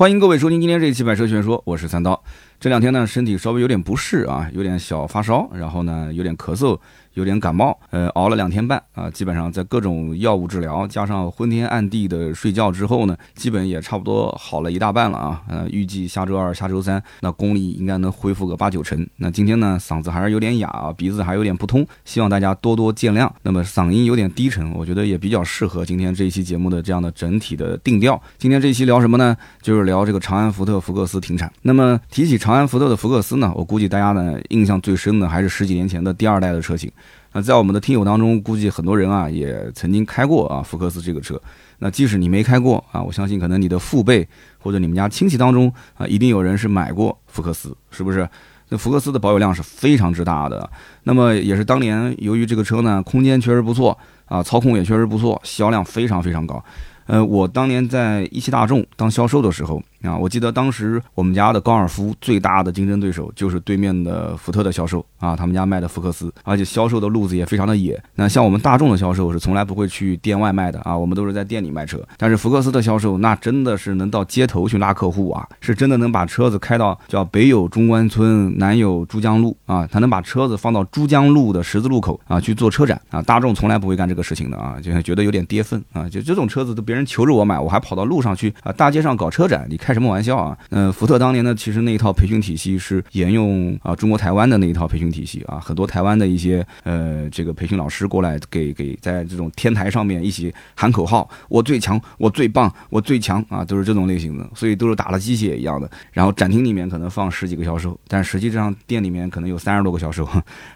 欢迎各位收听今天这一期《百车全说》，我是三刀。这两天呢，身体稍微有点不适啊，有点小发烧，然后呢，有点咳嗽。有点感冒，呃，熬了两天半啊，基本上在各种药物治疗，加上昏天暗地的睡觉之后呢，基本也差不多好了一大半了啊。呃，预计下周二、下周三，那功力应该能恢复个八九成。那今天呢，嗓子还是有点哑，鼻子还有点不通，希望大家多多见谅。那么嗓音有点低沉，我觉得也比较适合今天这一期节目的这样的整体的定调。今天这一期聊什么呢？就是聊这个长安福特福克斯停产。那么提起长安福特的福克斯呢，我估计大家呢印象最深的还是十几年前的第二代的车型。那在我们的听友当中，估计很多人啊也曾经开过啊福克斯这个车。那即使你没开过啊，我相信可能你的父辈或者你们家亲戚当中啊，一定有人是买过福克斯，是不是？那福克斯的保有量是非常之大的。那么也是当年由于这个车呢，空间确实不错啊，操控也确实不错，销量非常非常高。呃，我当年在一汽大众当销售的时候啊，我记得当时我们家的高尔夫最大的竞争对手就是对面的福特的销售啊，他们家卖的福克斯，而且销售的路子也非常的野。那像我们大众的销售是从来不会去店外卖的啊，我们都是在店里卖车。但是福克斯的销售那真的是能到街头去拉客户啊，是真的能把车子开到叫北有中关村，南有珠江路啊，他能把车子放到珠江路的十字路口啊去做车展啊。大众从来不会干这个事情的啊，就觉得有点跌份啊，就这种车子都别人。求着我买，我还跑到路上去啊！大街上搞车展，你开开什么玩笑啊？嗯，福特当年呢，其实那一套培训体系是沿用啊中国台湾的那一套培训体系啊，很多台湾的一些呃这个培训老师过来给给在这种天台上面一起喊口号，我最强，我最棒，我最强啊，都是这种类型的，所以都是打了鸡血一样的。然后展厅里面可能放十几个销售，但实际上店里面可能有三十多个销售，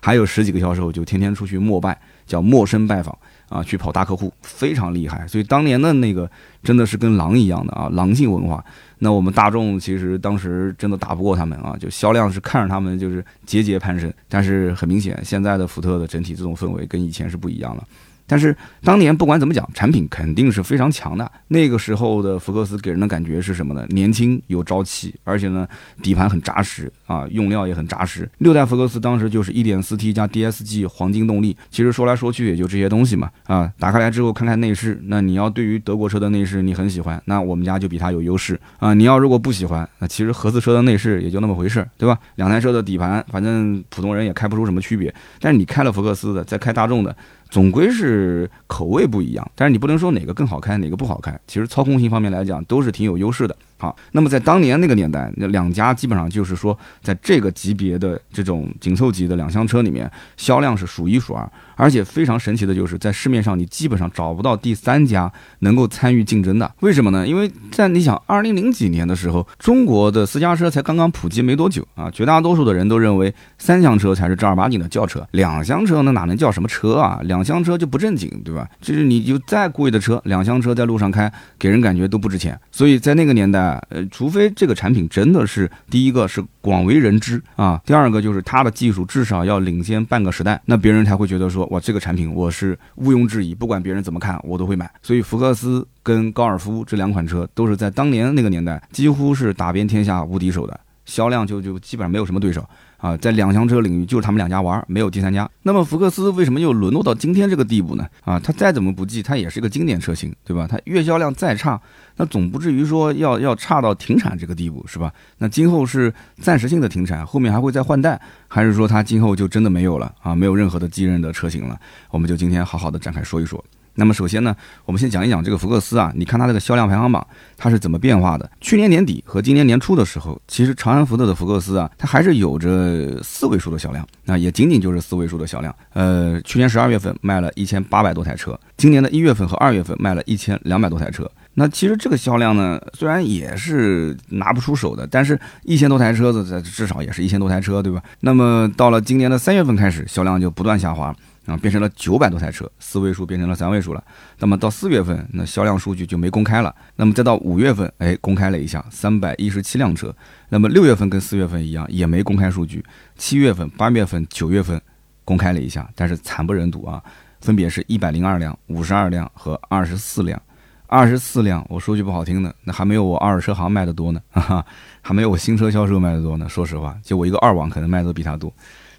还有十几个销售就天天出去陌拜，叫陌生拜访。啊，去跑大客户非常厉害，所以当年的那个真的是跟狼一样的啊，狼性文化。那我们大众其实当时真的打不过他们啊，就销量是看着他们就是节节攀升，但是很明显，现在的福特的整体这种氛围跟以前是不一样了。但是当年不管怎么讲，产品肯定是非常强的。那个时候的福克斯给人的感觉是什么呢？年轻有朝气，而且呢底盘很扎实啊，用料也很扎实。六代福克斯当时就是 1.4T 加 DSG 黄金动力，其实说来说去也就这些东西嘛啊。打开来之后看看内饰，那你要对于德国车的内饰你很喜欢，那我们家就比它有优势啊。你要如果不喜欢，那其实合资车的内饰也就那么回事，对吧？两台车的底盘，反正普通人也开不出什么区别。但是你开了福克斯的，再开大众的。总归是口味不一样，但是你不能说哪个更好开，哪个不好开。其实操控性方面来讲，都是挺有优势的。好，那么在当年那个年代，那两家基本上就是说，在这个级别的这种紧凑级的两厢车里面，销量是数一数二。而且非常神奇的就是，在市面上你基本上找不到第三家能够参与竞争的。为什么呢？因为在你想，二零零几年的时候，中国的私家车才刚刚普及没多久啊，绝大多数的人都认为三厢车才是正儿八经的轿车，两厢车那哪能叫什么车啊？两厢车就不正经，对吧？就是你就再贵的车，两厢车在路上开，给人感觉都不值钱。所以在那个年代。呃，除非这个产品真的是第一个是广为人知啊，第二个就是它的技术至少要领先半个时代，那别人才会觉得说，哇，这个产品我是毋庸置疑，不管别人怎么看，我都会买。所以福克斯跟高尔夫这两款车都是在当年那个年代几乎是打遍天下无敌手的，销量就就基本上没有什么对手。啊，在两厢车领域就是他们两家玩，没有第三家。那么福克斯为什么又沦落到今天这个地步呢？啊，它再怎么不济，它也是个经典车型，对吧？它月销量再差，那总不至于说要要差到停产这个地步，是吧？那今后是暂时性的停产，后面还会再换代，还是说它今后就真的没有了啊？没有任何的继任的车型了？我们就今天好好的展开说一说。那么首先呢，我们先讲一讲这个福克斯啊，你看它这个销量排行榜，它是怎么变化的？去年年底和今年年初的时候，其实长安福特的福克斯啊，它还是有着四位数的销量，那也仅仅就是四位数的销量。呃，去年十二月份卖了一千八百多台车，今年的一月份和二月份卖了一千两百多台车。那其实这个销量呢，虽然也是拿不出手的，但是一千多台车子，至少也是一千多台车，对吧？那么到了今年的三月份开始，销量就不断下滑。啊，变成了九百多台车，四位数变成了三位数了。那么到四月份，那销量数据就没公开了。那么再到五月份，哎，公开了一下，三百一十七辆车。那么六月份跟四月份一样，也没公开数据。七月份、八月份、九月份公开了一下，但是惨不忍睹啊，分别是一百零二辆、五十二辆和二十四辆。二十四辆，我说句不好听的，那还没有我二手车行卖的多呢，哈哈，还没有我新车销售卖的多呢。说实话，就我一个二网可能卖的比他多。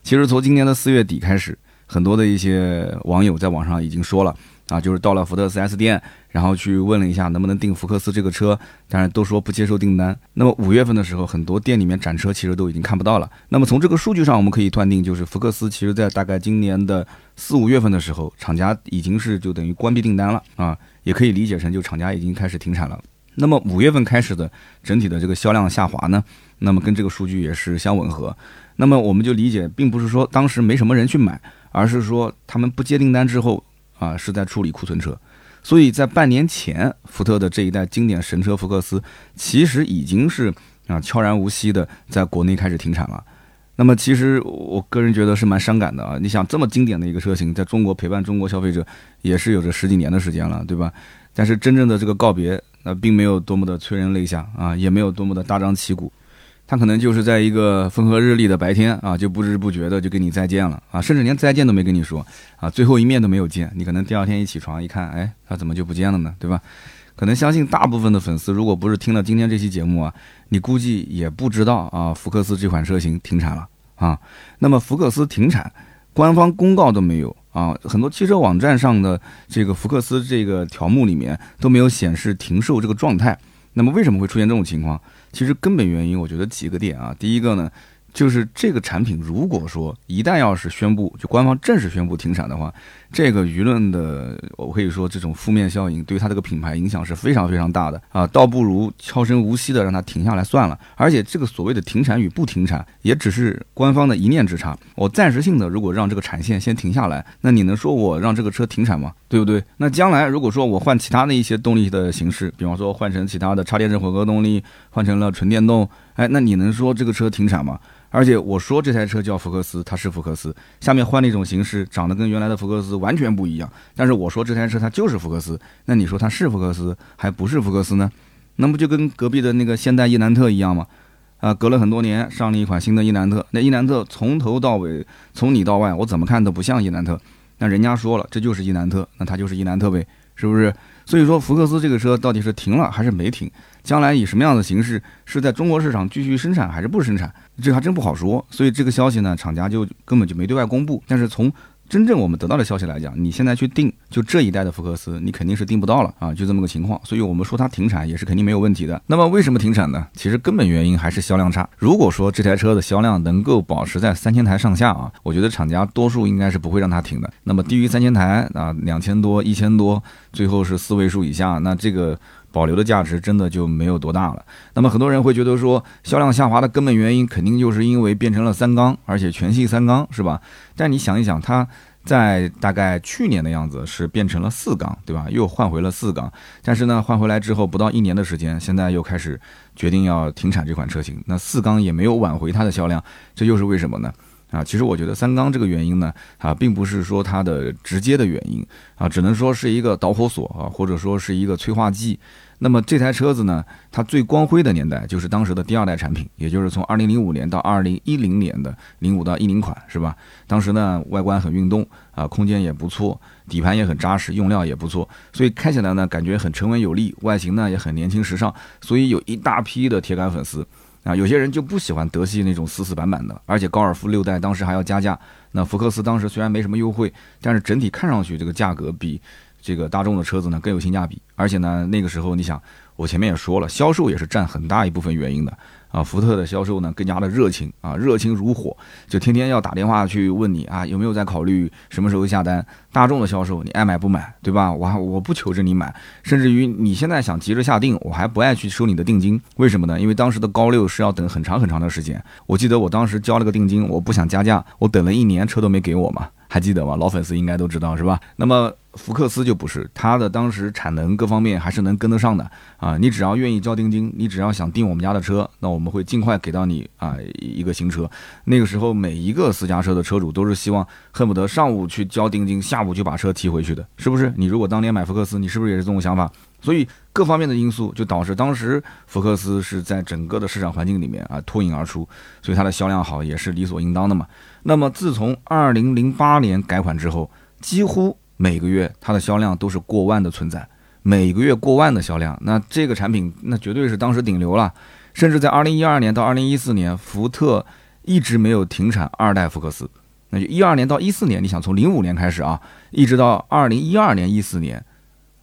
其实从今年的四月底开始。很多的一些网友在网上已经说了，啊，就是到了福特 4S 店，然后去问了一下能不能订福克斯这个车，当然都说不接受订单。那么五月份的时候，很多店里面展车其实都已经看不到了。那么从这个数据上，我们可以断定，就是福克斯其实在大概今年的四五月份的时候，厂家已经是就等于关闭订单了啊，也可以理解成就厂家已经开始停产了。那么五月份开始的整体的这个销量下滑呢，那么跟这个数据也是相吻合。那么我们就理解，并不是说当时没什么人去买，而是说他们不接订单之后。啊，是在处理库存车，所以在半年前，福特的这一代经典神车福克斯，其实已经是啊悄然无息的在国内开始停产了。那么，其实我个人觉得是蛮伤感的啊。你想，这么经典的一个车型，在中国陪伴中国消费者也是有着十几年的时间了，对吧？但是真正的这个告别，那并没有多么的催人泪下啊，也没有多么的大张旗鼓。他可能就是在一个风和日丽的白天啊，就不知不觉的就跟你再见了啊，甚至连再见都没跟你说啊，最后一面都没有见。你可能第二天一起床一看，哎，他怎么就不见了呢？对吧？可能相信大部分的粉丝，如果不是听了今天这期节目啊，你估计也不知道啊，福克斯这款车型停产了啊。那么福克斯停产，官方公告都没有啊，很多汽车网站上的这个福克斯这个条目里面都没有显示停售这个状态。那么为什么会出现这种情况？其实根本原因，我觉得几个点啊。第一个呢。就是这个产品，如果说一旦要是宣布，就官方正式宣布停产的话，这个舆论的，我可以说这种负面效应对它这个品牌影响是非常非常大的啊，倒不如悄声无息的让它停下来算了。而且这个所谓的停产与不停产，也只是官方的一念之差。我暂时性的如果让这个产线先停下来，那你能说我让这个车停产吗？对不对？那将来如果说我换其他的一些动力的形式，比方说换成其他的插电式混合动力，换成了纯电动，哎，那你能说这个车停产吗？而且我说这台车叫福克斯，它是福克斯。下面换了一种形式，长得跟原来的福克斯完全不一样。但是我说这台车它就是福克斯，那你说它是福克斯还不是福克斯呢？那不就跟隔壁的那个现代伊兰特一样吗？啊，隔了很多年上了一款新的伊兰特，那伊兰特从头到尾，从里到外，我怎么看都不像伊兰特。那人家说了，这就是伊兰特，那它就是伊兰特呗，是不是？所以说福克斯这个车到底是停了还是没停？将来以什么样的形式是在中国市场继续生产还是不生产，这还真不好说。所以这个消息呢，厂家就根本就没对外公布。但是从真正我们得到的消息来讲，你现在去订就这一代的福克斯，你肯定是订不到了啊，就这么个情况。所以我们说它停产也是肯定没有问题的。那么为什么停产呢？其实根本原因还是销量差。如果说这台车的销量能够保持在三千台上下啊，我觉得厂家多数应该是不会让它停的。那么低于三千台啊，两千多、一千多，最后是四位数以下，那这个。保留的价值真的就没有多大了。那么很多人会觉得说，销量下滑的根本原因肯定就是因为变成了三缸，而且全系三缸，是吧？但你想一想，它在大概去年的样子是变成了四缸，对吧？又换回了四缸，但是呢，换回来之后不到一年的时间，现在又开始决定要停产这款车型。那四缸也没有挽回它的销量，这又是为什么呢？啊，其实我觉得三缸这个原因呢，啊，并不是说它的直接的原因啊，只能说是一个导火索啊，或者说是一个催化剂。那么这台车子呢，它最光辉的年代就是当时的第二代产品，也就是从二零零五年到二零一零年的零五到一零款，是吧？当时呢，外观很运动啊，空间也不错，底盘也很扎实，用料也不错，所以开起来呢，感觉很沉稳有力，外形呢也很年轻时尚，所以有一大批的铁杆粉丝啊。有些人就不喜欢德系那种死死板板的，而且高尔夫六代当时还要加价，那福克斯当时虽然没什么优惠，但是整体看上去这个价格比。这个大众的车子呢更有性价比，而且呢那个时候你想，我前面也说了，销售也是占很大一部分原因的啊。福特的销售呢更加的热情啊，热情如火，就天天要打电话去问你啊有没有在考虑什么时候下单。大众的销售你爱买不买，对吧？我还我不求着你买，甚至于你现在想急着下定，我还不爱去收你的定金，为什么呢？因为当时的高六是要等很长很长的时间。我记得我当时交了个定金，我不想加价，我等了一年车都没给我嘛。还记得吗？老粉丝应该都知道是吧？那么福克斯就不是，它的当时产能各方面还是能跟得上的啊！你只要愿意交定金，你只要想订我们家的车，那我们会尽快给到你啊一个新车。那个时候每一个私家车的车主都是希望恨不得上午去交定金，下午就把车提回去的，是不是？你如果当年买福克斯，你是不是也是这种想法？所以各方面的因素就导致当时福克斯是在整个的市场环境里面啊脱颖而出，所以它的销量好也是理所应当的嘛。那么自从二零零八年改款之后，几乎每个月它的销量都是过万的存在，每个月过万的销量，那这个产品那绝对是当时顶流了。甚至在二零一二年到二零一四年，福特一直没有停产二代福克斯那就一二年到一四年，你想从零五年开始啊，一直到二零一二年一四年，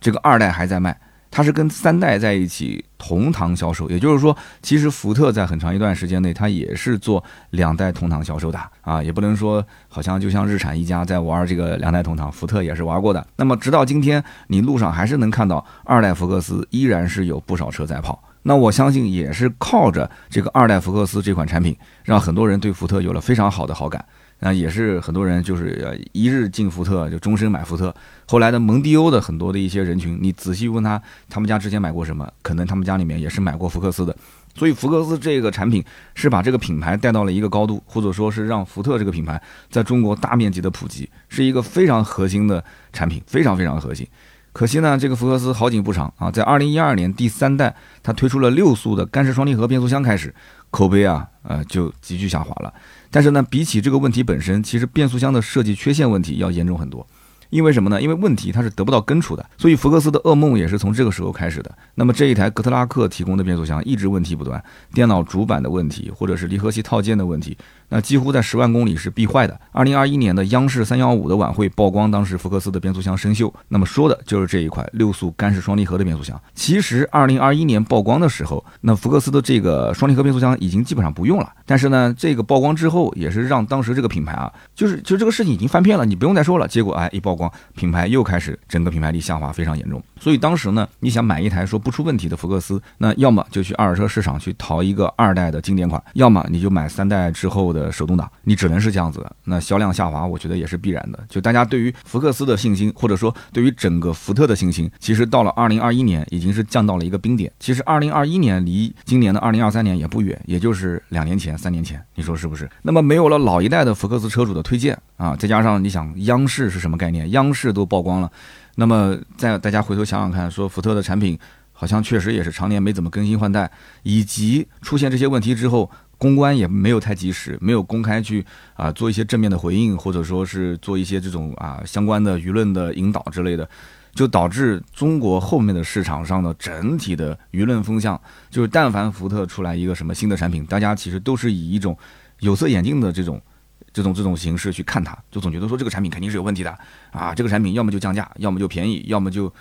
这个二代还在卖。它是跟三代在一起同堂销售，也就是说，其实福特在很长一段时间内，它也是做两代同堂销售的啊，也不能说好像就像日产一家在玩这个两代同堂，福特也是玩过的。那么直到今天，你路上还是能看到二代福克斯依然是有不少车在跑。那我相信也是靠着这个二代福克斯这款产品，让很多人对福特有了非常好的好感。那也是很多人就是一日进福特就终身买福特。后来的蒙迪欧的很多的一些人群，你仔细问他，他们家之前买过什么？可能他们家里面也是买过福克斯的。所以福克斯这个产品是把这个品牌带到了一个高度，或者说是让福特这个品牌在中国大面积的普及，是一个非常核心的产品，非常非常核心。可惜呢，这个福克斯好景不长啊，在二零一二年第三代它推出了六速的干式双离合变速箱开始，口碑啊呃就急剧下滑了。但是呢，比起这个问题本身，其实变速箱的设计缺陷问题要严重很多。因为什么呢？因为问题它是得不到根除的，所以福克斯的噩梦也是从这个时候开始的。那么这一台格特拉克提供的变速箱一直问题不断，电脑主板的问题，或者是离合器套件的问题。那几乎在十万公里是必坏的。二零二一年的央视三幺五的晚会曝光，当时福克斯的变速箱生锈，那么说的就是这一款六速干式双离合的变速箱。其实二零二一年曝光的时候，那福克斯的这个双离合变速箱已经基本上不用了。但是呢，这个曝光之后，也是让当时这个品牌啊，就是就这个事情已经翻篇了，你不用再说了。结果哎，一曝光，品牌又开始整个品牌力下滑非常严重。所以当时呢，你想买一台说不出问题的福克斯，那要么就去二手车市场去淘一个二代的经典款，要么你就买三代之后的。呃手动挡，你只能是这样子的。那销量下滑，我觉得也是必然的。就大家对于福克斯的信心，或者说对于整个福特的信心，其实到了二零二一年已经是降到了一个冰点。其实二零二一年离今年的二零二三年也不远，也就是两年前、三年前，你说是不是？那么没有了老一代的福克斯车主的推荐啊，再加上你想央视是什么概念？央视都曝光了，那么再大家回头想想看，说福特的产品好像确实也是常年没怎么更新换代，以及出现这些问题之后。公关也没有太及时，没有公开去啊做一些正面的回应，或者说是做一些这种啊相关的舆论的引导之类的，就导致中国后面的市场上的整体的舆论风向，就是但凡福特出来一个什么新的产品，大家其实都是以一种有色眼镜的这种这种这种形式去看它，就总觉得说这个产品肯定是有问题的啊，这个产品要么就降价，要么就便宜，要么就。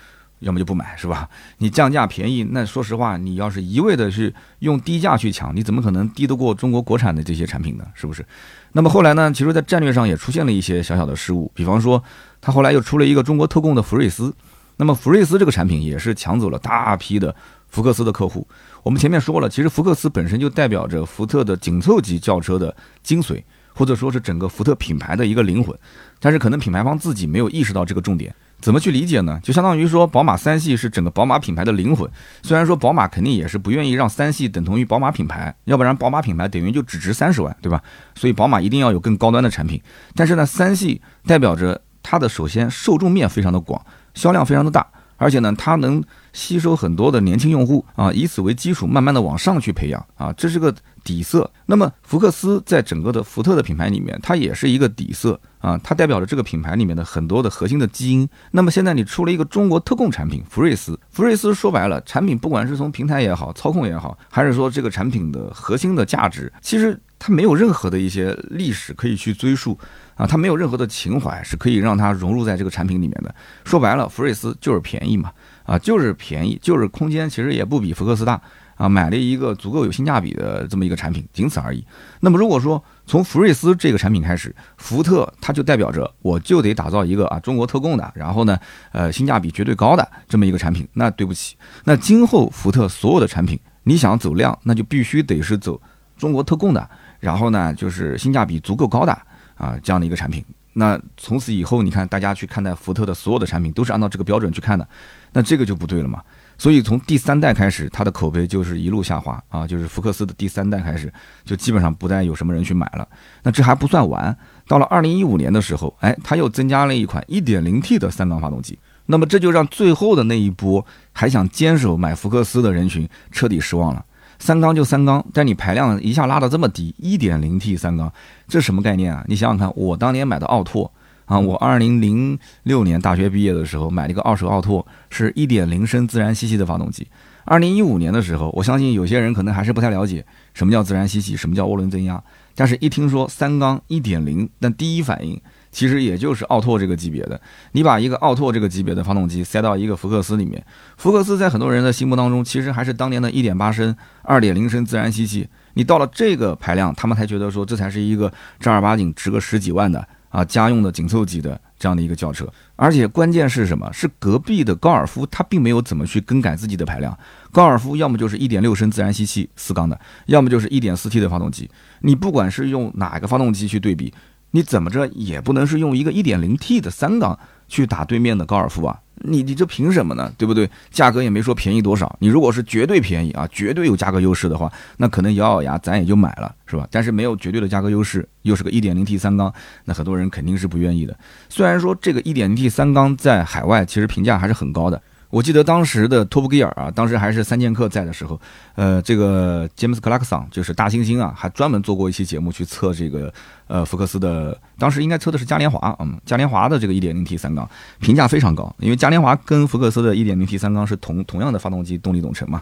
要么就不买，是吧？你降价便宜，那说实话，你要是一味的去用低价去抢，你怎么可能低得过中国国产的这些产品呢？是不是？那么后来呢？其实，在战略上也出现了一些小小的失误，比方说，他后来又出了一个中国特供的福睿斯，那么福睿斯这个产品也是抢走了大批的福克斯的客户。我们前面说了，其实福克斯本身就代表着福特的紧凑级轿车的精髓，或者说是整个福特品牌的一个灵魂，但是可能品牌方自己没有意识到这个重点。怎么去理解呢？就相当于说，宝马三系是整个宝马品牌的灵魂。虽然说宝马肯定也是不愿意让三系等同于宝马品牌，要不然宝马品牌等于就只值三十万，对吧？所以宝马一定要有更高端的产品。但是呢，三系代表着它的首先受众面非常的广，销量非常的大，而且呢，它能吸收很多的年轻用户啊，以此为基础，慢慢的往上去培养啊，这是个底色。那么福克斯在整个的福特的品牌里面，它也是一个底色。啊，它代表着这个品牌里面的很多的核心的基因。那么现在你出了一个中国特供产品福睿斯，福睿斯说白了，产品不管是从平台也好，操控也好，还是说这个产品的核心的价值，其实它没有任何的一些历史可以去追溯啊，它没有任何的情怀是可以让它融入在这个产品里面的。说白了，福睿斯就是便宜嘛，啊，就是便宜，就是空间其实也不比福克斯大。啊，买了一个足够有性价比的这么一个产品，仅此而已。那么如果说从福睿斯这个产品开始，福特它就代表着我就得打造一个啊中国特供的，然后呢，呃性价比绝对高的这么一个产品。那对不起，那今后福特所有的产品，你想走量，那就必须得是走中国特供的，然后呢就是性价比足够高的啊这样的一个产品。那从此以后，你看大家去看待福特的所有的产品，都是按照这个标准去看的，那这个就不对了嘛。所以从第三代开始，它的口碑就是一路下滑啊，就是福克斯的第三代开始，就基本上不再有什么人去买了。那这还不算完，到了二零一五年的时候，哎，它又增加了一款一点零 T 的三缸发动机。那么这就让最后的那一波还想坚守买福克斯的人群彻底失望了。三缸就三缸，但你排量一下拉的这么低，一点零 T 三缸，这什么概念啊？你想想看，我当年买的奥拓。啊，我二零零六年大学毕业的时候买了一个二手奥拓，是一点零升自然吸气的发动机，二零一五年的时候，我相信有些人可能还是不太了解什么叫自然吸气，什么叫涡轮增压。但是，一听说三缸一点零，但第一反应其实也就是奥拓这个级别的。你把一个奥拓这个级别的发动机塞到一个福克斯里面，福克斯在很多人的心目当中，其实还是当年的一点八升、二点零升自然吸气。你到了这个排量，他们才觉得说这才是一个正儿八经值个十几万的啊家用的紧凑级的这样的一个轿车。而且关键是什么？是隔壁的高尔夫，它并没有怎么去更改自己的排量。高尔夫要么就是一点六升自然吸气四缸的，要么就是一点四 T 的发动机。你不管是用哪个发动机去对比，你怎么着也不能是用一个一点零 T 的三缸去打对面的高尔夫啊！你你这凭什么呢？对不对？价格也没说便宜多少。你如果是绝对便宜啊，绝对有价格优势的话，那可能咬咬牙咱也就买了，是吧？但是没有绝对的价格优势，又是个一点零 T 三缸，那很多人肯定是不愿意的。虽然说这个一点零 T 三缸在海外其实评价还是很高的。我记得当时的 Top Gear 啊，当时还是三剑客在的时候，呃，这个詹姆斯克拉克森就是大猩猩啊，还专门做过一期节目去测这个呃福克斯的，当时应该测的是嘉年华，嗯，嘉年华的这个 1.0T 三缸评价非常高，因为嘉年华跟福克斯的 1.0T 三缸是同同样的发动机动力总成嘛。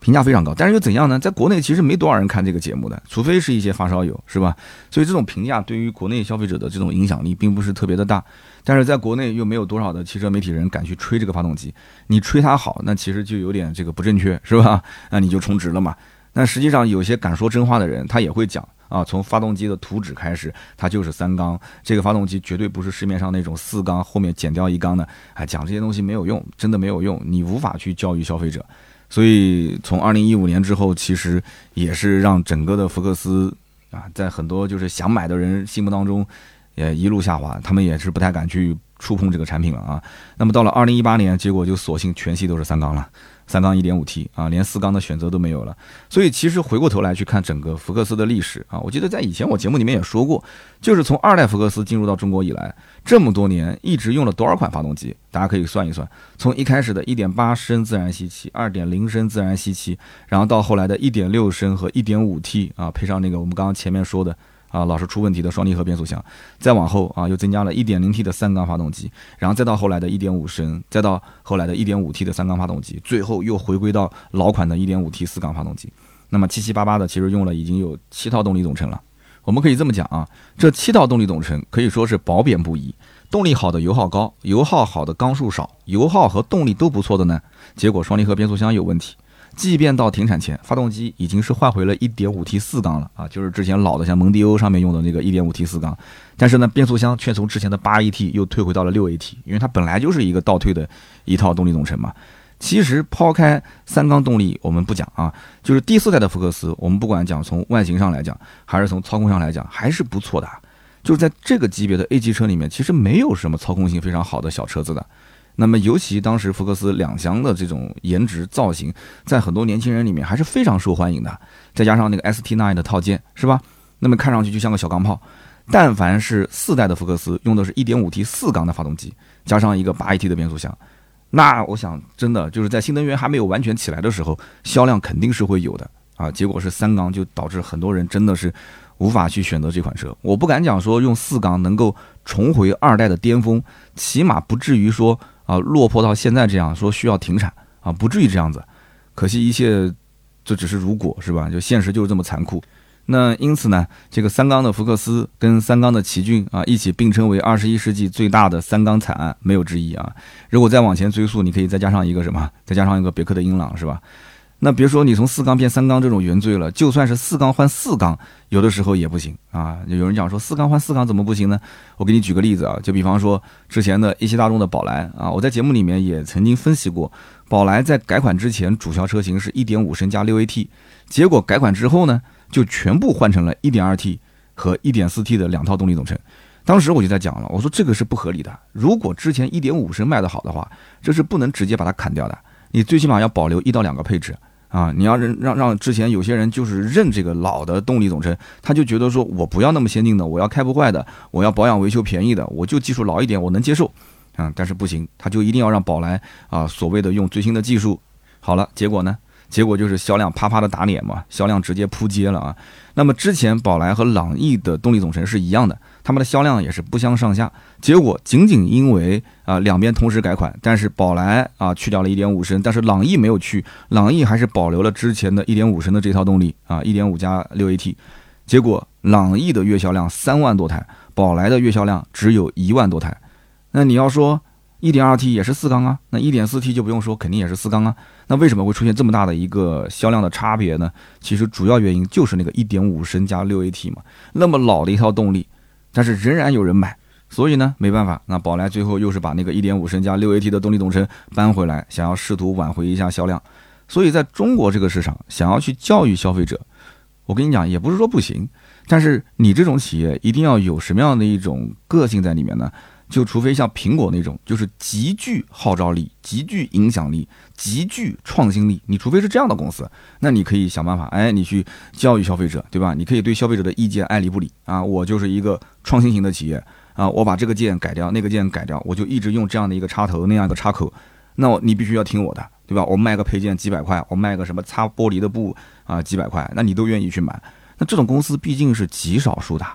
评价非常高，但是又怎样呢？在国内其实没多少人看这个节目的，除非是一些发烧友，是吧？所以这种评价对于国内消费者的这种影响力并不是特别的大。但是在国内又没有多少的汽车媒体人敢去吹这个发动机，你吹它好，那其实就有点这个不正确，是吧？那你就充值了嘛。那实际上有些敢说真话的人，他也会讲啊，从发动机的图纸开始，它就是三缸，这个发动机绝对不是市面上那种四缸后面减掉一缸的。哎，讲这些东西没有用，真的没有用，你无法去教育消费者。所以从二零一五年之后，其实也是让整个的福克斯啊，在很多就是想买的人心目当中，也一路下滑，他们也是不太敢去触碰这个产品了啊。那么到了二零一八年，结果就索性全系都是三缸了。三缸一点五 T 啊，连四缸的选择都没有了。所以其实回过头来去看整个福克斯的历史啊，我记得在以前我节目里面也说过，就是从二代福克斯进入到中国以来，这么多年一直用了多少款发动机？大家可以算一算，从一开始的一点八升自然吸气、二点零升自然吸气，然后到后来的一点六升和一点五 T 啊，配上那个我们刚刚前面说的。啊，老是出问题的双离合变速箱，再往后啊，又增加了一点零 T 的三缸发动机，然后再到后来的一点五升，再到后来的一点五 T 的三缸发动机，最后又回归到老款的一点五 T 四缸发动机。那么七七八八的，其实用了已经有七套动力总成了。我们可以这么讲啊，这七套动力总成可以说是褒贬不一。动力好的油耗高，油耗好的缸数少，油耗和动力都不错的呢，结果双离合变速箱有问题。即便到停产前，发动机已经是换回了 1.5T 四缸了啊，就是之前老的像蒙迪欧上面用的那个 1.5T 四缸，但是呢，变速箱却从之前的 8AT 又退回到了 6AT，因为它本来就是一个倒退的一套动力总成嘛。其实抛开三缸动力我们不讲啊，就是第四代的福克斯，我们不管讲从外形上来讲，还是从操控上来讲，还是不错的。就是在这个级别的 A 级车里面，其实没有什么操控性非常好的小车子的。那么，尤其当时福克斯两厢的这种颜值造型，在很多年轻人里面还是非常受欢迎的。再加上那个 ST9 的套件，是吧？那么看上去就像个小钢炮。但凡是四代的福克斯，用的是一点五 T 四缸的发动机，加上一个八 AT 的变速箱，那我想真的就是在新能源还没有完全起来的时候，销量肯定是会有的啊。结果是三缸，就导致很多人真的是无法去选择这款车。我不敢讲说用四缸能够重回二代的巅峰，起码不至于说。啊，落魄到现在这样说需要停产啊，不至于这样子。可惜一切，这只是如果是吧？就现实就是这么残酷。那因此呢，这个三缸的福克斯跟三缸的奇骏啊，一起并称为二十一世纪最大的三缸惨案，没有之一啊。如果再往前追溯，你可以再加上一个什么？再加上一个别克的英朗，是吧？那别说你从四缸变三缸这种原罪了，就算是四缸换四缸，有的时候也不行啊。有人讲说四缸换四缸怎么不行呢？我给你举个例子啊，就比方说之前的一汽大众的宝来啊，我在节目里面也曾经分析过，宝来在改款之前主销车型是一点五升加六 AT，结果改款之后呢，就全部换成了一点二 T 和一点四 T 的两套动力总成。当时我就在讲了，我说这个是不合理的。如果之前一点五升卖的好的话，这是不能直接把它砍掉的，你最起码要保留一到两个配置。啊，你要让让让之前有些人就是认这个老的动力总成，他就觉得说我不要那么先进的，我要开不坏的，我要保养维修便宜的，我就技术老一点，我能接受，啊，但是不行，他就一定要让宝来啊，所谓的用最新的技术。好了，结果呢？结果就是销量啪啪的打脸嘛，销量直接扑街了啊。那么之前宝来和朗逸的动力总成是一样的，他们的销量也是不相上下。结果仅仅因为啊两边同时改款，但是宝来啊去掉了一点五升，但是朗逸没有去，朗逸还是保留了之前的一点五升的这套动力啊，一点五加六 AT。结果朗逸的月销量三万多台，宝来的月销量只有一万多台。那你要说一点二 T 也是四缸啊，那一点四 T 就不用说，肯定也是四缸啊。那为什么会出现这么大的一个销量的差别呢？其实主要原因就是那个一点五升加六 AT 嘛，那么老的一套动力，但是仍然有人买，所以呢没办法，那宝来最后又是把那个1.5升加 6AT 的动力总成搬回来，想要试图挽回一下销量。所以在中国这个市场，想要去教育消费者。我跟你讲，也不是说不行，但是你这种企业一定要有什么样的一种个性在里面呢？就除非像苹果那种，就是极具号召力、极具影响力、极具创新力，你除非是这样的公司，那你可以想办法，哎，你去教育消费者，对吧？你可以对消费者的意见爱理不理啊。我就是一个创新型的企业啊，我把这个键改掉，那个键改掉，我就一直用这样的一个插头，那样一个插口，那我你必须要听我的，对吧？我卖个配件几百块，我卖个什么擦玻璃的布。啊，几百块，那你都愿意去买？那这种公司毕竟是极少数的。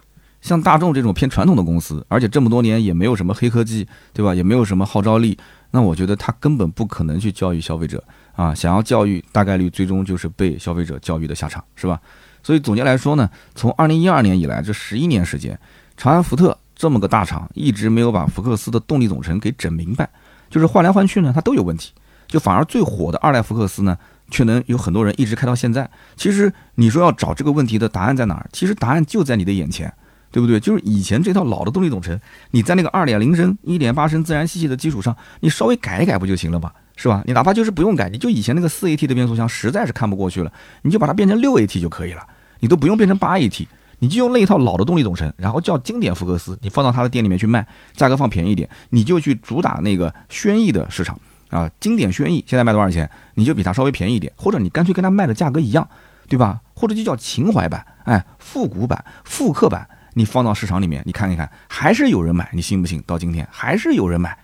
像大众这种偏传统的公司，而且这么多年也没有什么黑科技，对吧？也没有什么号召力，那我觉得他根本不可能去教育消费者啊。想要教育，大概率最终就是被消费者教育的下场，是吧？所以总结来说呢，从二零一二年以来这十一年时间，长安福特这么个大厂一直没有把福克斯的动力总成给整明白，就是换来换去呢，它都有问题。就反而最火的二代福克斯呢？却能有很多人一直开到现在。其实你说要找这个问题的答案在哪儿？其实答案就在你的眼前，对不对？就是以前这套老的动力总成，你在那个二点零升、一点八升自然吸气的基础上，你稍微改一改不就行了吗？是吧？你哪怕就是不用改，你就以前那个四 AT 的变速箱实在是看不过去了，你就把它变成六 AT 就可以了，你都不用变成八 AT，你就用那一套老的动力总成，然后叫经典福克斯，你放到他的店里面去卖，价格放便宜一点，你就去主打那个轩逸的市场。啊，经典轩逸现在卖多少钱？你就比它稍微便宜一点，或者你干脆跟它卖的价格一样，对吧？或者就叫情怀版，哎，复古版、复刻版，你放到市场里面，你看一看，还是有人买，你信不信？到今天还是有人买。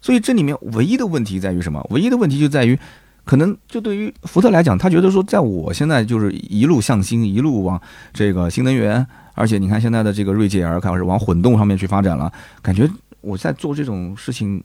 所以这里面唯一的问题在于什么？唯一的问题就在于，可能就对于福特来讲，他觉得说，在我现在就是一路向新，一路往这个新能源，而且你看现在的这个锐界 L 开始往混动上面去发展了，感觉我在做这种事情。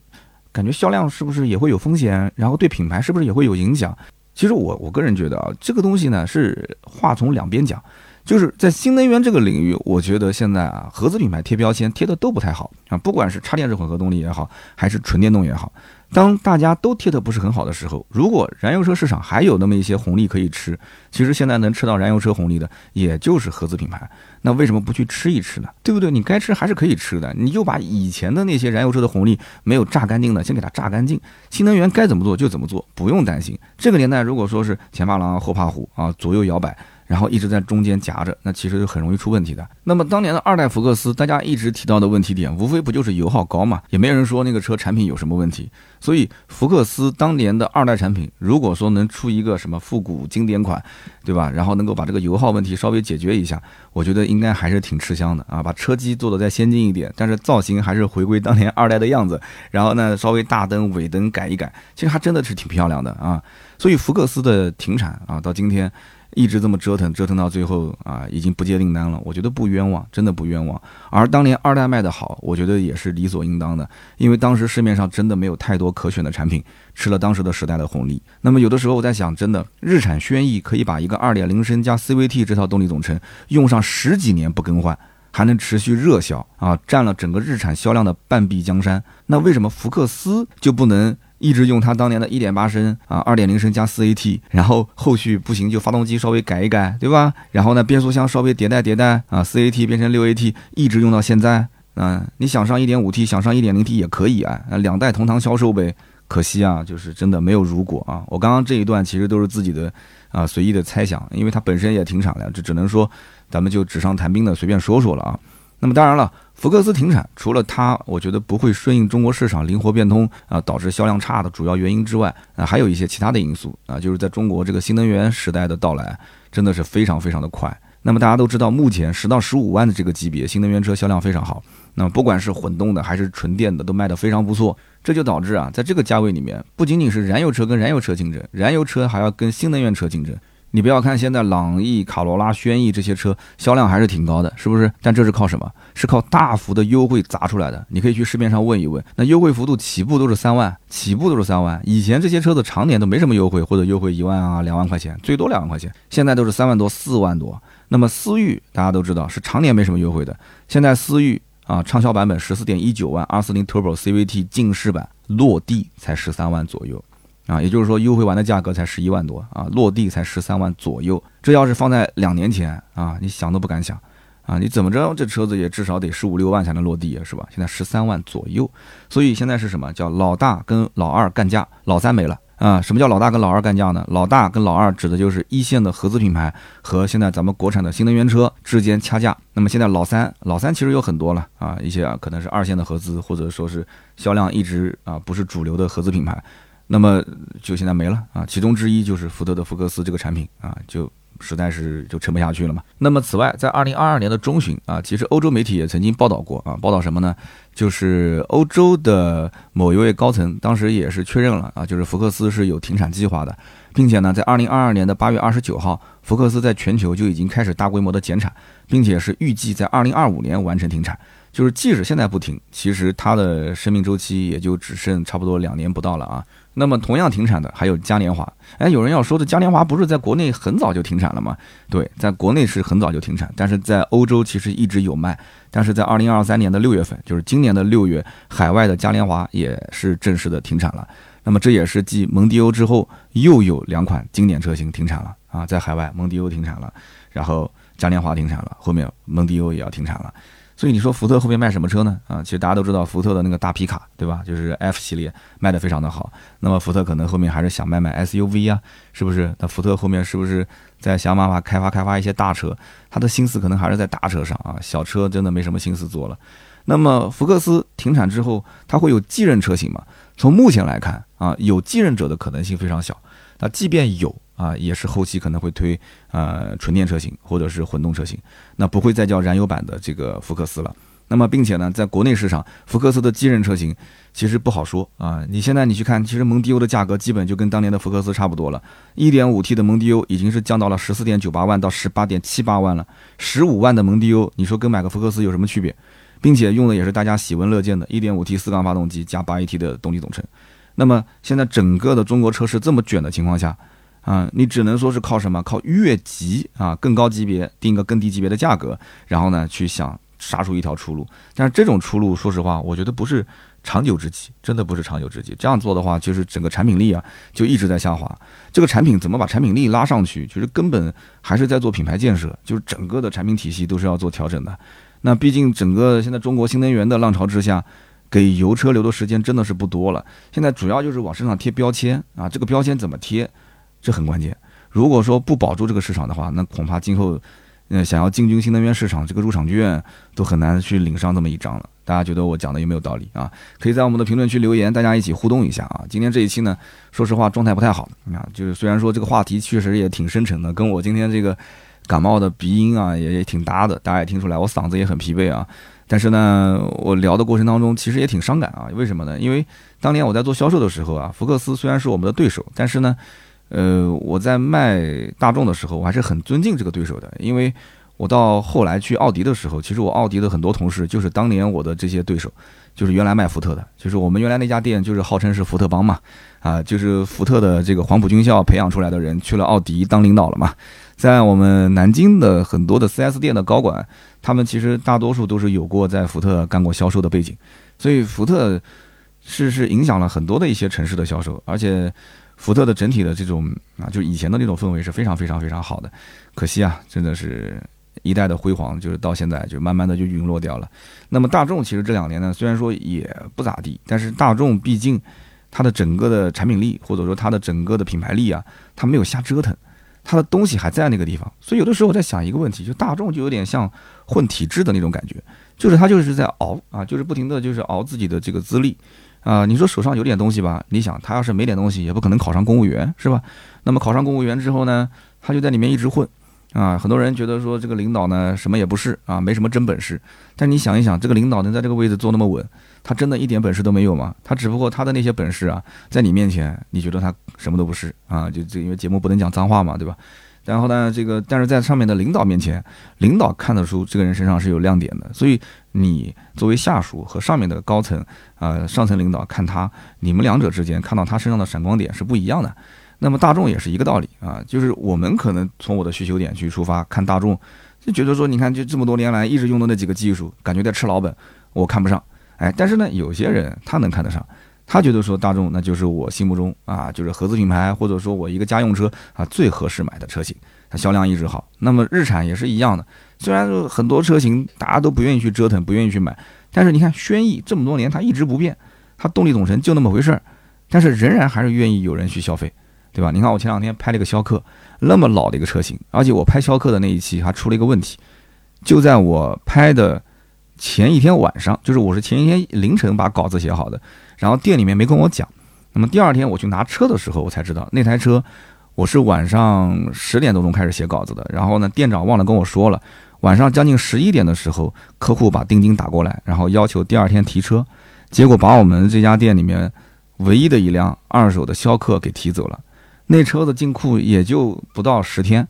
感觉销量是不是也会有风险？然后对品牌是不是也会有影响？其实我我个人觉得啊，这个东西呢是话从两边讲，就是在新能源这个领域，我觉得现在啊，合资品牌贴标签贴的都不太好啊，不管是插电式混合动力也好，还是纯电动也好。当大家都贴的不是很好的时候，如果燃油车市场还有那么一些红利可以吃，其实现在能吃到燃油车红利的，也就是合资品牌。那为什么不去吃一吃呢？对不对？你该吃还是可以吃的，你就把以前的那些燃油车的红利没有榨干净的，先给它榨干净。新能源该怎么做就怎么做，不用担心。这个年代如果说是前怕狼后怕虎啊，左右摇摆。然后一直在中间夹着，那其实就很容易出问题的。那么当年的二代福克斯，大家一直提到的问题点，无非不就是油耗高嘛？也没有人说那个车产品有什么问题。所以福克斯当年的二代产品，如果说能出一个什么复古经典款，对吧？然后能够把这个油耗问题稍微解决一下，我觉得应该还是挺吃香的啊。把车机做的再先进一点，但是造型还是回归当年二代的样子。然后呢，稍微大灯、尾灯改一改，其实还真的是挺漂亮的啊。所以福克斯的停产啊，到今天。一直这么折腾，折腾到最后啊，已经不接订单了。我觉得不冤枉，真的不冤枉。而当年二代卖的好，我觉得也是理所应当的，因为当时市面上真的没有太多可选的产品，吃了当时的时代的红利。那么有的时候我在想，真的日产轩逸可以把一个二点零升加 CVT 这套动力总成用上十几年不更换，还能持续热销啊，占了整个日产销量的半壁江山。那为什么福克斯就不能？一直用它当年的一点八升啊，二点零升加四 AT，然后后续不行就发动机稍微改一改，对吧？然后呢，变速箱稍微迭代迭代啊，四 AT 变成六 AT，一直用到现在。嗯，你想上一点五 T，想上一点零 T 也可以啊，两代同堂销售呗。可惜啊，就是真的没有如果啊。我刚刚这一段其实都是自己的啊随意的猜想，因为它本身也停产了，这只能说咱们就纸上谈兵的随便说说了啊。那么当然了，福克斯停产，除了它，我觉得不会顺应中国市场灵活变通啊，导致销量差的主要原因之外，啊，还有一些其他的因素啊，就是在中国这个新能源时代的到来，真的是非常非常的快。那么大家都知道，目前十到十五万的这个级别新能源车销量非常好，那么不管是混动的还是纯电的，都卖得非常不错。这就导致啊，在这个价位里面，不仅仅是燃油车跟燃油车竞争，燃油车还要跟新能源车竞争。你不要看现在朗逸、卡罗拉、轩逸这些车销量还是挺高的，是不是？但这是靠什么？是靠大幅的优惠砸出来的。你可以去市面上问一问，那优惠幅度起步都是三万，起步都是三万。以前这些车子常年都没什么优惠，或者优惠一万啊、两万块钱，最多两万块钱。现在都是三万多、四万多。那么思域大家都知道是常年没什么优惠的，现在思域啊畅销版本十四点一九万，二四零 Turbo CVT 进势版落地才十三万左右。啊，也就是说，优惠完的价格才十一万多啊，落地才十三万左右。这要是放在两年前啊，你想都不敢想啊！你怎么着，这车子也至少得十五六万才能落地啊，是吧？现在十三万左右，所以现在是什么叫老大跟老二干架，老三没了啊？什么叫老大跟老二干架呢？老大跟老二指的就是一线的合资品牌和现在咱们国产的新能源车之间掐架。那么现在老三，老三其实有很多了啊，一些啊可能是二线的合资，或者说是销量一直啊不是主流的合资品牌。那么就现在没了啊，其中之一就是福特的福克斯这个产品啊，就实在是就撑不下去了嘛。那么此外，在二零二二年的中旬啊，其实欧洲媒体也曾经报道过啊，报道什么呢？就是欧洲的某一位高层当时也是确认了啊，就是福克斯是有停产计划的，并且呢，在二零二二年的八月二十九号，福克斯在全球就已经开始大规模的减产，并且是预计在二零二五年完成停产。就是即使现在不停，其实它的生命周期也就只剩差不多两年不到了啊。那么同样停产的还有嘉年华，哎，有人要说的嘉年华不是在国内很早就停产了吗？对，在国内是很早就停产，但是在欧洲其实一直有卖，但是在二零二三年的六月份，就是今年的六月，海外的嘉年华也是正式的停产了。那么这也是继蒙迪欧之后又有两款经典车型停产了啊，在海外蒙迪欧停产了，然后嘉年华停产了，后面蒙迪欧也要停产了。所以你说福特后面卖什么车呢？啊，其实大家都知道福特的那个大皮卡，对吧？就是 F 系列卖的非常的好。那么福特可能后面还是想卖卖 SUV 啊，是不是？那福特后面是不是在想办法开发开发一些大车？他的心思可能还是在大车上啊，小车真的没什么心思做了。那么福克斯停产之后，它会有继任车型吗？从目前来看啊，有继任者的可能性非常小。那即便有。啊，也是后期可能会推呃纯电车型或者是混动车型，那不会再叫燃油版的这个福克斯了。那么，并且呢，在国内市场，福克斯的继任车型其实不好说啊。你现在你去看，其实蒙迪欧的价格基本就跟当年的福克斯差不多了。1.5T 的蒙迪欧已经是降到了14.98万到18.78万了，15万的蒙迪欧，你说跟买个福克斯有什么区别？并且用的也是大家喜闻乐见的 1.5T 四缸发动机加 8AT 的动力总成。那么现在整个的中国车市这么卷的情况下，啊，你只能说是靠什么？靠越级啊，更高级别定个更低级别的价格，然后呢去想杀出一条出路。但是这种出路，说实话，我觉得不是长久之计，真的不是长久之计。这样做的话，就是整个产品力啊就一直在下滑。这个产品怎么把产品力拉上去？其实根本还是在做品牌建设，就是整个的产品体系都是要做调整的。那毕竟整个现在中国新能源的浪潮之下，给油车留的时间真的是不多了。现在主要就是往身上贴标签啊，这个标签怎么贴？这很关键。如果说不保住这个市场的话，那恐怕今后，呃，想要进军新能源市场，这个入场券都很难去领上这么一张了。大家觉得我讲的有没有道理啊？可以在我们的评论区留言，大家一起互动一下啊。今天这一期呢，说实话状态不太好啊，就是虽然说这个话题确实也挺深沉的，跟我今天这个感冒的鼻音啊也也挺搭的，大家也听出来我嗓子也很疲惫啊。但是呢，我聊的过程当中其实也挺伤感啊。为什么呢？因为当年我在做销售的时候啊，福克斯虽然是我们的对手，但是呢。呃，我在卖大众的时候，我还是很尊敬这个对手的，因为我到后来去奥迪的时候，其实我奥迪的很多同事就是当年我的这些对手，就是原来卖福特的，就是我们原来那家店就是号称是福特帮嘛，啊，就是福特的这个黄埔军校培养出来的人去了奥迪当领导了嘛，在我们南京的很多的 4S 店的高管，他们其实大多数都是有过在福特干过销售的背景，所以福特是是影响了很多的一些城市的销售，而且。福特的整体的这种啊，就以前的那种氛围是非常非常非常好的，可惜啊，真的是一代的辉煌，就是到现在就慢慢的就陨落掉了。那么大众其实这两年呢，虽然说也不咋地，但是大众毕竟它的整个的产品力或者说它的整个的品牌力啊，它没有瞎折腾，它的东西还在那个地方。所以有的时候我在想一个问题，就大众就有点像混体制的那种感觉，就是它就是在熬啊，就是不停的就是熬自己的这个资历。啊，你说手上有点东西吧？你想，他要是没点东西，也不可能考上公务员，是吧？那么考上公务员之后呢，他就在里面一直混，啊，很多人觉得说这个领导呢什么也不是啊，没什么真本事。但你想一想，这个领导能在这个位置坐那么稳，他真的一点本事都没有吗？他只不过他的那些本事啊，在你面前，你觉得他什么都不是啊？就这因为节目不能讲脏话嘛，对吧？然后呢，这个但是在上面的领导面前，领导看得出这个人身上是有亮点的，所以你作为下属和上面的高层，呃，上层领导看他，你们两者之间看到他身上的闪光点是不一样的。那么大众也是一个道理啊，就是我们可能从我的需求点去出发看大众，就觉得说，你看就这么多年来一直用的那几个技术，感觉在吃老本，我看不上。哎，但是呢，有些人他能看得上。他觉得说大众那就是我心目中啊，就是合资品牌，或者说我一个家用车啊最合适买的车型，它销量一直好。那么日产也是一样的，虽然说很多车型大家都不愿意去折腾，不愿意去买，但是你看轩逸这么多年它一直不变，它动力总成就那么回事儿，但是仍然还是愿意有人去消费，对吧？你看我前两天拍了一个逍客，那么老的一个车型，而且我拍逍客的那一期还出了一个问题，就在我拍的前一天晚上，就是我是前一天凌晨把稿子写好的。然后店里面没跟我讲，那么第二天我去拿车的时候，我才知道那台车我是晚上十点多钟开始写稿子的。然后呢，店长忘了跟我说了，晚上将近十一点的时候，客户把定金打过来，然后要求第二天提车，结果把我们这家店里面唯一的一辆二手的逍客给提走了。那车子进库也就不到十天，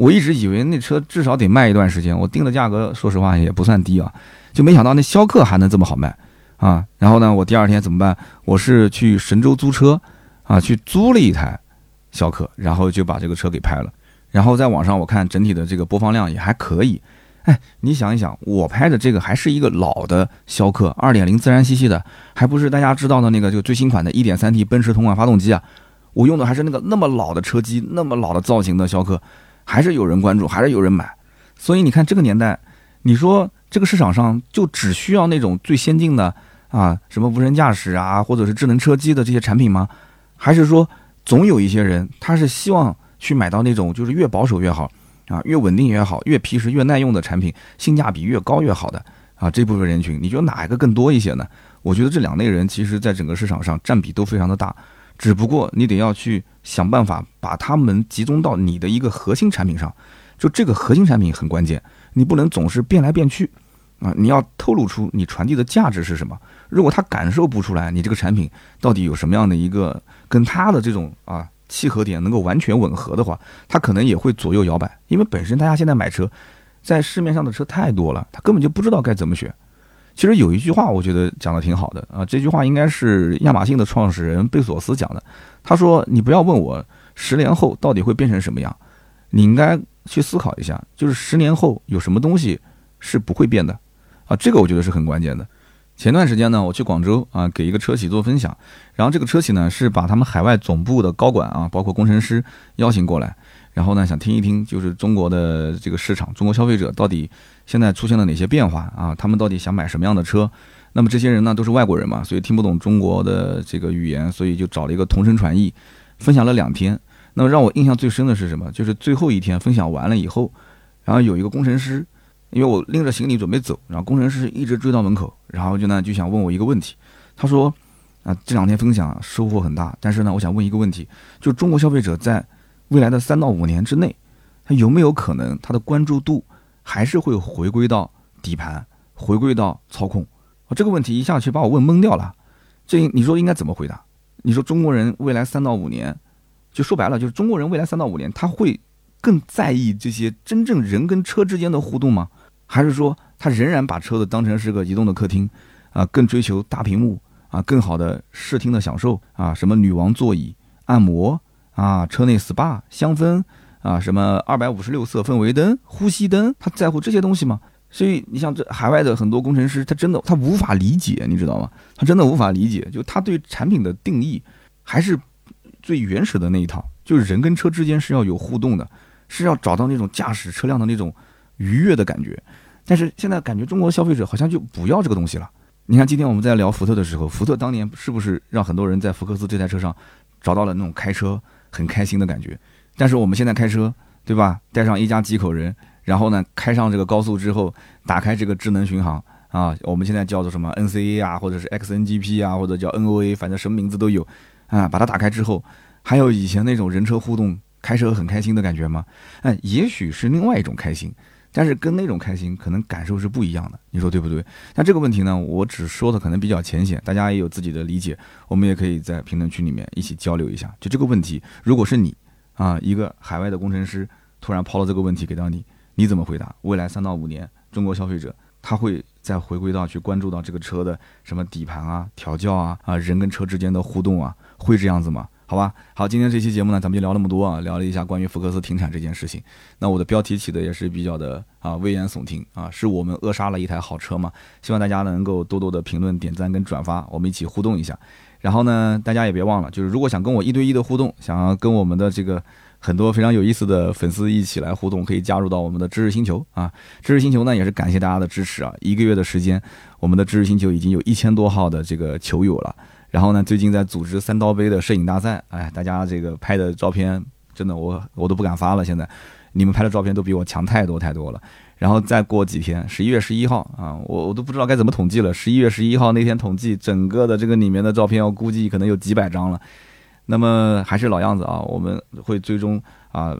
我一直以为那车至少得卖一段时间，我定的价格说实话也不算低啊，就没想到那逍客还能这么好卖。啊，然后呢，我第二天怎么办？我是去神州租车，啊，去租了一台逍客，然后就把这个车给拍了。然后在网上我看整体的这个播放量也还可以。哎，你想一想，我拍的这个还是一个老的逍客，二点零自然吸气的，还不是大家知道的那个就最新款的一点三 T 奔驰同款发动机啊。我用的还是那个那么老的车机，那么老的造型的逍客，还是有人关注，还是有人买。所以你看这个年代，你说这个市场上就只需要那种最先进的。啊，什么无人驾驶啊，或者是智能车机的这些产品吗？还是说，总有一些人他是希望去买到那种就是越保守越好啊，越稳定越好，越皮实越耐用的产品，性价比越高越好的啊？这部分人群，你觉得哪一个更多一些呢？我觉得这两类人其实在整个市场上占比都非常的大，只不过你得要去想办法把他们集中到你的一个核心产品上，就这个核心产品很关键，你不能总是变来变去啊，你要透露出你传递的价值是什么。如果他感受不出来你这个产品到底有什么样的一个跟他的这种啊契合点能够完全吻合的话，他可能也会左右摇摆。因为本身大家现在买车，在市面上的车太多了，他根本就不知道该怎么选。其实有一句话我觉得讲的挺好的啊，这句话应该是亚马逊的创始人贝索斯讲的。他说：“你不要问我十年后到底会变成什么样，你应该去思考一下，就是十年后有什么东西是不会变的啊。”这个我觉得是很关键的。前段时间呢，我去广州啊，给一个车企做分享，然后这个车企呢是把他们海外总部的高管啊，包括工程师邀请过来，然后呢想听一听，就是中国的这个市场，中国消费者到底现在出现了哪些变化啊？他们到底想买什么样的车？那么这些人呢都是外国人嘛，所以听不懂中国的这个语言，所以就找了一个同声传译，分享了两天。那么让我印象最深的是什么？就是最后一天分享完了以后，然后有一个工程师。因为我拎着行李准备走，然后工程师一直追到门口，然后就呢就想问我一个问题。他说：“啊，这两天分享收获很大，但是呢，我想问一个问题，就中国消费者在未来的三到五年之内，他有没有可能他的关注度还是会回归到底盘，回归到操控？啊，这个问题一下去把我问懵掉了。这你说应该怎么回答？你说中国人未来三到五年，就说白了就是中国人未来三到五年他会更在意这些真正人跟车之间的互动吗？”还是说他仍然把车子当成是个移动的客厅，啊，更追求大屏幕啊，更好的视听的享受啊，什么女王座椅、按摩啊，车内 SPA、香氛啊，什么二百五十六色氛围灯、呼吸灯，他在乎这些东西吗？所以你像这海外的很多工程师，他真的他无法理解，你知道吗？他真的无法理解，就他对产品的定义还是最原始的那一套，就是人跟车之间是要有互动的，是要找到那种驾驶车辆的那种愉悦的感觉。但是现在感觉中国消费者好像就不要这个东西了。你看今天我们在聊福特的时候，福特当年是不是让很多人在福克斯这台车上找到了那种开车很开心的感觉？但是我们现在开车，对吧？带上一家几口人，然后呢开上这个高速之后，打开这个智能巡航啊，我们现在叫做什么 NCA 啊，或者是 XNGP 啊，或者叫 NOA，反正什么名字都有啊。把它打开之后，还有以前那种人车互动、开车很开心的感觉吗？哎，也许是另外一种开心。但是跟那种开心可能感受是不一样的，你说对不对？那这个问题呢，我只说的可能比较浅显，大家也有自己的理解，我们也可以在评论区里面一起交流一下。就这个问题，如果是你啊，一个海外的工程师突然抛了这个问题给到你，你怎么回答？未来三到五年，中国消费者他会再回归到去关注到这个车的什么底盘啊、调教啊、啊人跟车之间的互动啊，会这样子吗？好吧，好，今天这期节目呢，咱们就聊那么多啊，聊了一下关于福克斯停产这件事情。那我的标题起的也是比较的啊，危言耸听啊，是我们扼杀了一台好车嘛？希望大家能够多多的评论、点赞跟转发，我们一起互动一下。然后呢，大家也别忘了，就是如果想跟我一对一的互动，想要跟我们的这个很多非常有意思的粉丝一起来互动，可以加入到我们的知识星球啊。知识星球呢，也是感谢大家的支持啊，一个月的时间，我们的知识星球已经有一千多号的这个球友了。然后呢，最近在组织三刀杯的摄影大赛，哎，大家这个拍的照片真的我我都不敢发了。现在你们拍的照片都比我强太多太多了。然后再过几天，十一月十一号啊，我我都不知道该怎么统计了。十一月十一号那天统计整个的这个里面的照片，我估计可能有几百张了。那么还是老样子啊，我们会最终啊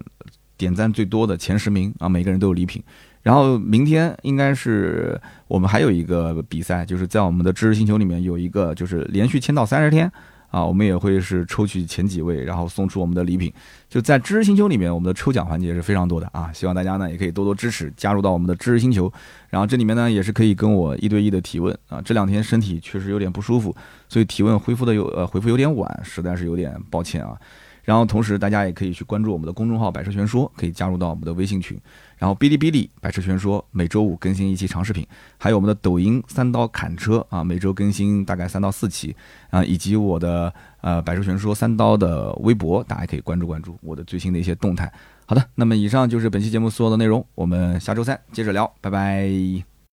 点赞最多的前十名啊，每个人都有礼品。然后明天应该是我们还有一个比赛，就是在我们的知识星球里面有一个，就是连续签到三十天啊，我们也会是抽取前几位，然后送出我们的礼品。就在知识星球里面，我们的抽奖环节是非常多的啊，希望大家呢也可以多多支持，加入到我们的知识星球。然后这里面呢也是可以跟我一对一的提问啊。这两天身体确实有点不舒服，所以提问恢复的有呃回复有点晚，实在是有点抱歉啊。然后同时大家也可以去关注我们的公众号“百车全说”，可以加入到我们的微信群。然后哔哩哔哩“百车全说”每周五更新一期长视频，还有我们的抖音“三刀砍车”啊，每周更新大概三到四期啊，以及我的呃“百车全说三刀”的微博，大家可以关注关注我的最新的一些动态。好的，那么以上就是本期节目所有的内容，我们下周三接着聊，拜拜。